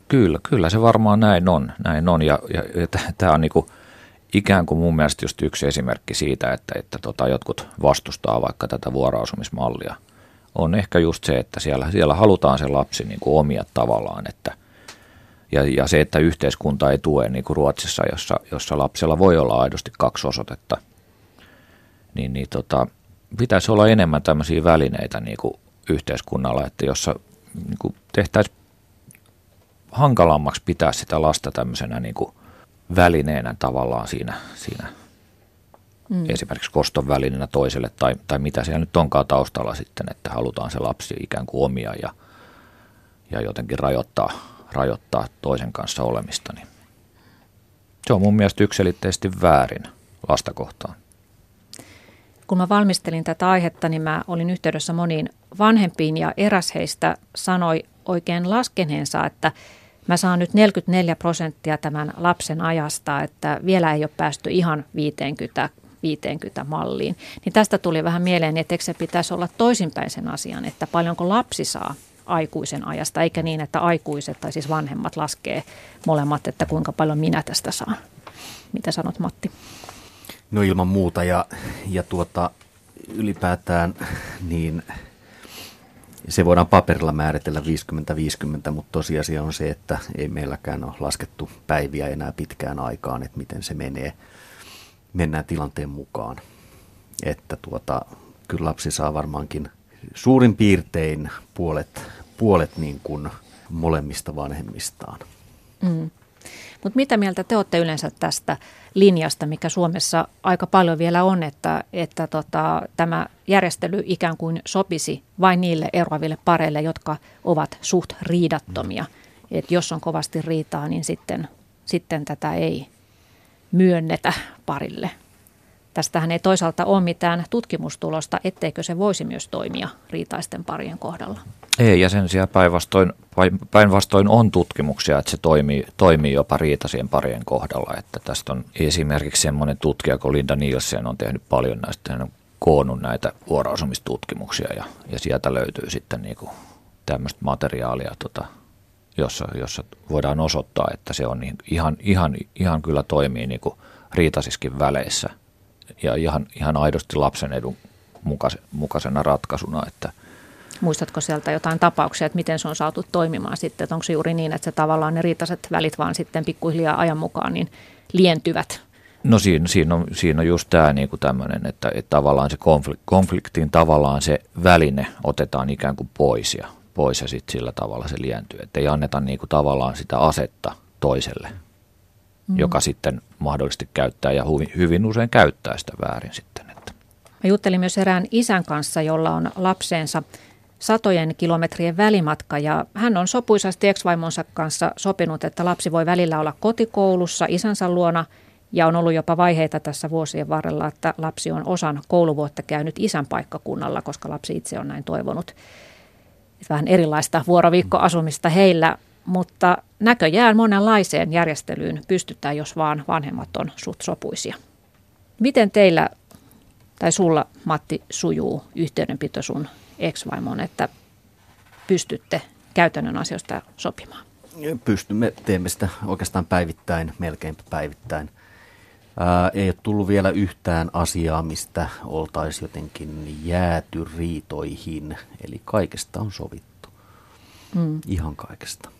Kyllä, kyllä se varmaan näin on. Näin on. Ja, ja, ja tämä on niinku ikään kuin mun mielestä just yksi esimerkki siitä, että, että tota, jotkut vastustaa vaikka tätä vuoroasumismallia. On ehkä just se, että siellä, siellä halutaan se lapsi niin kuin omia tavallaan, että ja, ja se, että yhteiskunta ei tue niin kuin Ruotsissa, jossa, jossa lapsella voi olla aidosti kaksi osoitetta, niin, niin tota, pitäisi olla enemmän tämmöisiä välineitä niin kuin yhteiskunnalla, että jossa niin kuin tehtäisiin hankalammaksi pitää sitä lasta tämmöisenä niin kuin välineenä tavallaan siinä, siinä mm. esimerkiksi koston välineenä toiselle tai, tai mitä siellä nyt onkaan taustalla sitten, että halutaan se lapsi ikään kuin omia ja, ja jotenkin rajoittaa, rajoittaa toisen kanssa olemista. Niin se on mun mielestä yksilitteisesti väärin lasta kohtaan kun mä valmistelin tätä aihetta, niin mä olin yhteydessä moniin vanhempiin ja eräs heistä sanoi oikein laskeneensa, että mä saan nyt 44 prosenttia tämän lapsen ajasta, että vielä ei ole päästy ihan 50 50 malliin. Niin tästä tuli vähän mieleen, että eikö se pitäisi olla toisinpäin sen asian, että paljonko lapsi saa aikuisen ajasta, eikä niin, että aikuiset tai siis vanhemmat laskee molemmat, että kuinka paljon minä tästä saan. Mitä sanot Matti? No ilman muuta ja, ja tuota, ylipäätään niin se voidaan paperilla määritellä 50-50, mutta tosiasia on se, että ei meilläkään ole laskettu päiviä enää pitkään aikaan, että miten se menee. Mennään tilanteen mukaan. Että tuota, kyllä lapsi saa varmaankin suurin piirtein puolet, puolet niin kuin molemmista vanhemmistaan. Mm. Mutta mitä mieltä te olette yleensä tästä linjasta, mikä Suomessa aika paljon vielä on, että, että tota, tämä järjestely ikään kuin sopisi vain niille eroaville pareille, jotka ovat suht riidattomia. Et jos on kovasti riitaa, niin sitten, sitten tätä ei myönnetä parille. Tästähän ei toisaalta ole mitään tutkimustulosta, etteikö se voisi myös toimia riitaisten parien kohdalla. Ei, ja sen sijaan päinvastoin, päinvastoin on tutkimuksia, että se toimii, toimii jopa riitaisien parien kohdalla. Että tästä on esimerkiksi semmoinen tutkija kuin Linda Nielsen on tehnyt paljon näistä, hän on koonnut näitä vuoroasumistutkimuksia ja, ja sieltä löytyy sitten niin kuin tämmöistä materiaalia, tota, jossa, jossa voidaan osoittaa, että se on niin ihan, ihan, ihan kyllä toimii niin kuin riitaisiskin väleissä ja ihan, ihan aidosti lapsen edun mukaisena ratkaisuna, että – Muistatko sieltä jotain tapauksia, että miten se on saatu toimimaan sitten? Että onko se juuri niin, että se tavallaan ne riitaiset välit vaan sitten pikkuhiljaa ajan mukaan niin lientyvät? No siinä, siinä, on, siinä on just tämä niin tämmöinen, että, että tavallaan se konflik, konfliktiin tavallaan se väline otetaan ikään kuin pois ja, pois ja sitten sillä tavalla se lientyy. Että ei anneta niin kuin tavallaan sitä asetta toiselle, mm. joka sitten mahdollisesti käyttää ja hyvin, hyvin usein käyttää sitä väärin sitten. Että. Mä juttelin myös erään isän kanssa, jolla on lapseensa satojen kilometrien välimatka ja hän on sopuisasti ex-vaimonsa kanssa sopinut, että lapsi voi välillä olla kotikoulussa isänsä luona ja on ollut jopa vaiheita tässä vuosien varrella, että lapsi on osan kouluvuotta käynyt isän paikkakunnalla, koska lapsi itse on näin toivonut. Vähän erilaista vuoroviikkoasumista heillä, mutta näköjään monenlaiseen järjestelyyn pystytään, jos vaan vanhemmat on suht sopuisia. Miten teillä tai sulla, Matti, sujuu yhteydenpito sun ex-vaimoon, että pystytte käytännön asioista sopimaan? Pystymme, teemme sitä oikeastaan päivittäin, melkein päivittäin. Ää, ei ole tullut vielä yhtään asiaa, mistä oltaisiin jotenkin jääty riitoihin, eli kaikesta on sovittu. Mm. Ihan kaikesta.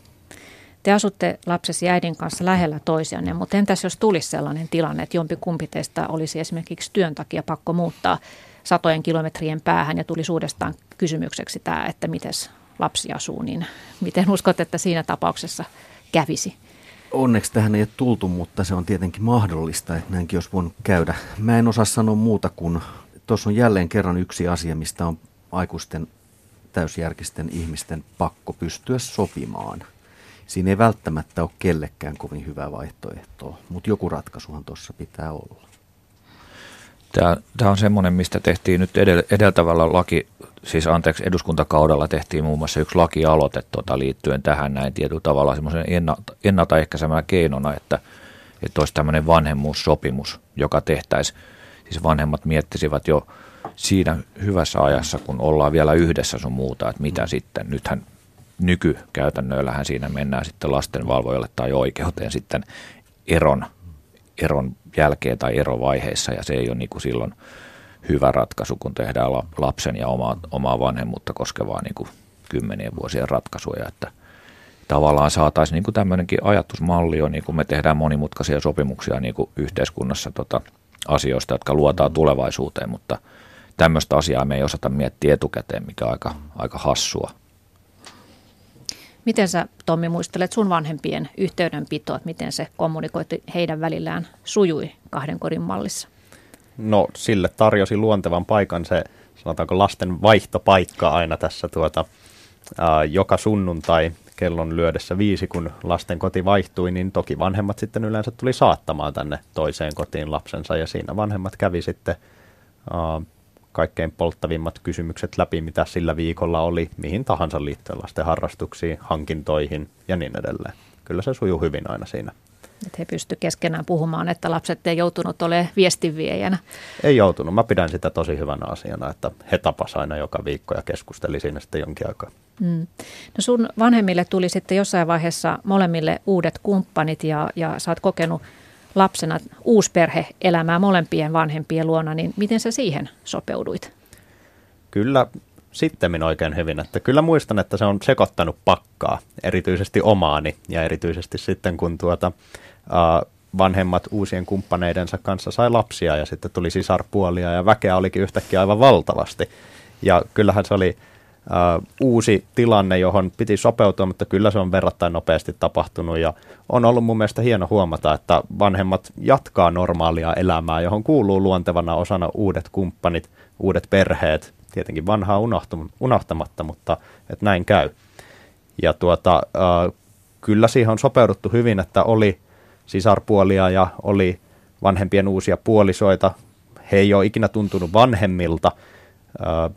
Te asutte lapsesi äidin kanssa lähellä toisianne, mutta entäs jos tulisi sellainen tilanne, että jompi kumpi teistä olisi esimerkiksi työn takia pakko muuttaa satojen kilometrien päähän ja tuli uudestaan kysymykseksi tämä, että miten lapsi asuu, niin miten uskot, että siinä tapauksessa kävisi? Onneksi tähän ei ole tultu, mutta se on tietenkin mahdollista, että näinkin olisi voinut käydä. Mä en osaa sanoa muuta kuin, tuossa on jälleen kerran yksi asia, mistä on aikuisten täysjärkisten ihmisten pakko pystyä sopimaan – siinä ei välttämättä ole kellekään kovin hyvä vaihtoehto, mutta joku ratkaisuhan tuossa pitää olla. Tämä, tämä on semmoinen, mistä tehtiin nyt edeltävällä laki, siis anteeksi, eduskuntakaudella tehtiin muun muassa yksi lakialoite tuota, liittyen tähän näin tietyllä tavalla semmoisen ennalta, ennaltaehkäisemään keinona, että, että olisi tämmöinen vanhemmuussopimus, joka tehtäisiin, siis vanhemmat miettisivät jo siinä hyvässä ajassa, kun ollaan vielä yhdessä sun muuta, että mitä sitten, nythän nykykäytännöillähän siinä mennään sitten lastenvalvojalle tai oikeuteen sitten eron, eron jälkeen tai erovaiheessa ja se ei ole niin kuin silloin hyvä ratkaisu, kun tehdään lapsen ja omaa, omaa vanhemmuutta koskevaa niin kuin kymmenien vuosien ratkaisuja, että tavallaan saataisiin niin kuin tämmöinenkin ajatusmalli jo, niin kuin me tehdään monimutkaisia sopimuksia niin kuin yhteiskunnassa tota, asioista, jotka luotaa tulevaisuuteen, mutta tämmöistä asiaa me ei osata miettiä etukäteen, mikä on aika, aika hassua. Miten sä, Tommi, muistelet sun vanhempien yhteydenpitoa, että miten se kommunikoitti heidän välillään sujui kahden kodin mallissa? No sille tarjosi luontevan paikan se, sanotaanko lasten vaihtopaikka aina tässä tuota, ää, joka sunnuntai kellon lyödessä viisi, kun lasten koti vaihtui, niin toki vanhemmat sitten yleensä tuli saattamaan tänne toiseen kotiin lapsensa ja siinä vanhemmat kävi sitten ää, kaikkein polttavimmat kysymykset läpi, mitä sillä viikolla oli, mihin tahansa liittyen lasten harrastuksiin, hankintoihin ja niin edelleen. Kyllä se sujuu hyvin aina siinä. Että he pystyivät keskenään puhumaan, että lapset ei joutunut olemaan viestinviejänä. Ei joutunut. Mä pidän sitä tosi hyvänä asiana, että he tapasivat aina joka viikko ja keskusteli siinä sitten jonkin aikaa. Mm. No sun vanhemmille tuli sitten jossain vaiheessa molemmille uudet kumppanit ja, ja sä oot kokenut lapsena uusperhe-elämää molempien vanhempien luona, niin miten sä siihen sopeuduit? Kyllä sitten oikein hyvin, että kyllä muistan, että se on sekoittanut pakkaa, erityisesti omaani ja erityisesti sitten kun tuota, vanhemmat uusien kumppaneidensa kanssa sai lapsia ja sitten tuli sisarpuolia ja väkeä olikin yhtäkkiä aivan valtavasti. Ja kyllähän se oli uh, uusi tilanne, johon piti sopeutua, mutta kyllä se on verrattain nopeasti tapahtunut ja on ollut mun mielestä hieno huomata, että vanhemmat jatkaa normaalia elämää, johon kuuluu luontevana osana uudet kumppanit, uudet perheet, tietenkin vanhaa unohtamatta, mutta että näin käy. Ja tuota, uh, kyllä siihen on sopeuduttu hyvin, että oli sisarpuolia ja oli vanhempien uusia puolisoita. He ei ole ikinä tuntunut vanhemmilta,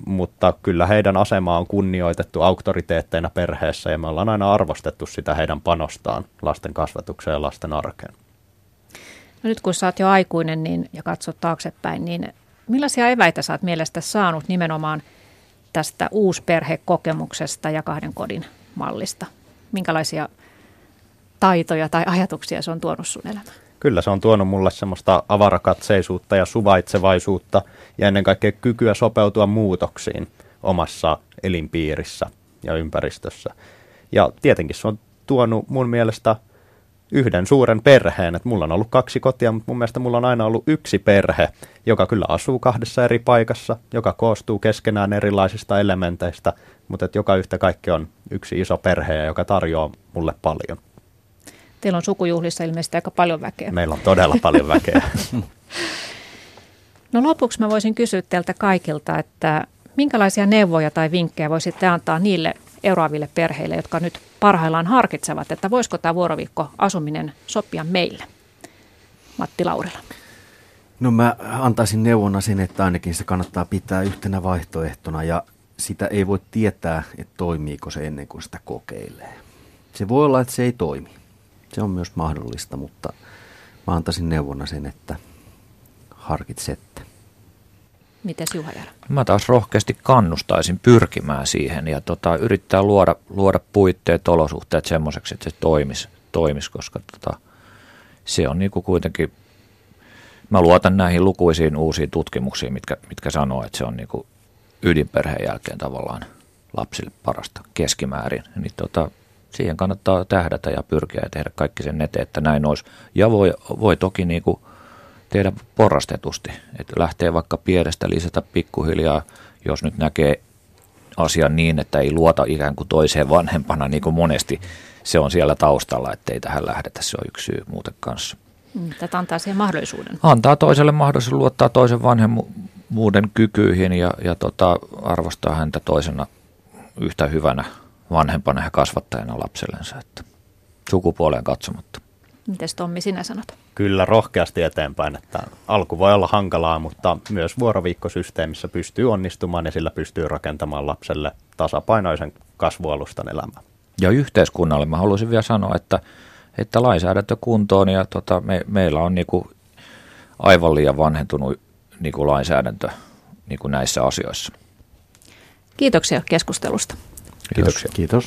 mutta kyllä heidän asemaa on kunnioitettu auktoriteetteina perheessä ja me ollaan aina arvostettu sitä heidän panostaan lasten kasvatukseen ja lasten arkeen. No nyt kun sä oot jo aikuinen niin, ja katsot taaksepäin, niin millaisia eväitä sä oot mielestä saanut nimenomaan tästä uusperhekokemuksesta ja kahden kodin mallista? Minkälaisia taitoja tai ajatuksia se on tuonut sun elämään? kyllä se on tuonut mulle semmoista avarakatseisuutta ja suvaitsevaisuutta ja ennen kaikkea kykyä sopeutua muutoksiin omassa elinpiirissä ja ympäristössä. Ja tietenkin se on tuonut mun mielestä yhden suuren perheen, että mulla on ollut kaksi kotia, mutta mun mielestä mulla on aina ollut yksi perhe, joka kyllä asuu kahdessa eri paikassa, joka koostuu keskenään erilaisista elementeistä, mutta että joka yhtä kaikki on yksi iso perhe, joka tarjoaa mulle paljon. Teillä on sukujuhlissa ilmeisesti aika paljon väkeä. Meillä on todella paljon väkeä. no lopuksi mä voisin kysyä teiltä kaikilta, että minkälaisia neuvoja tai vinkkejä voisitte antaa niille eroaville perheille, jotka nyt parhaillaan harkitsevat, että voisiko tämä vuoroviikko asuminen sopia meille? Matti Laurila. No mä antaisin neuvona sen, että ainakin se kannattaa pitää yhtenä vaihtoehtona ja sitä ei voi tietää, että toimiiko se ennen kuin sitä kokeilee. Se voi olla, että se ei toimi. Se on myös mahdollista, mutta mä antaisin neuvona sen, että harkitsette. Mites Juha Jara? Mä taas rohkeasti kannustaisin pyrkimään siihen ja tota, yrittää luoda, luoda puitteet, olosuhteet semmoiseksi, että se toimisi, toimis, koska tota, se on niinku kuitenkin, mä luotan näihin lukuisiin uusiin tutkimuksiin, mitkä, mitkä sanoo, että se on niinku ydinperheen jälkeen tavallaan lapsille parasta keskimäärin. Niin tota, siihen kannattaa tähdätä ja pyrkiä ja tehdä kaikki sen eteen, että näin olisi. Ja voi, voi toki niin kuin tehdä porrastetusti, että lähtee vaikka pienestä lisätä pikkuhiljaa, jos nyt näkee asian niin, että ei luota ikään kuin toiseen vanhempana, niin kuin monesti se on siellä taustalla, että ei tähän lähdetä, se on yksi syy muuten kanssa. Mm, tätä antaa siihen mahdollisuuden. Antaa toiselle mahdollisuuden luottaa toisen vanhemmuuden kykyihin ja, ja tota, arvostaa häntä toisena yhtä hyvänä vanhempana ja kasvattajana lapsellensa. Että. sukupuoleen katsomatta. Mites Tommi sinä sanot? Kyllä rohkeasti eteenpäin, että alku voi olla hankalaa, mutta myös vuoroviikkosysteemissä pystyy onnistumaan ja sillä pystyy rakentamaan lapselle tasapainoisen kasvualustan elämään. Ja yhteiskunnalle mä haluaisin vielä sanoa, että, että lainsäädäntö kuntoon ja tota, me, meillä on niinku aivan liian vanhentunut niinku lainsäädäntö niinku näissä asioissa. Kiitoksia keskustelusta. Kiitoksia. Kiitos.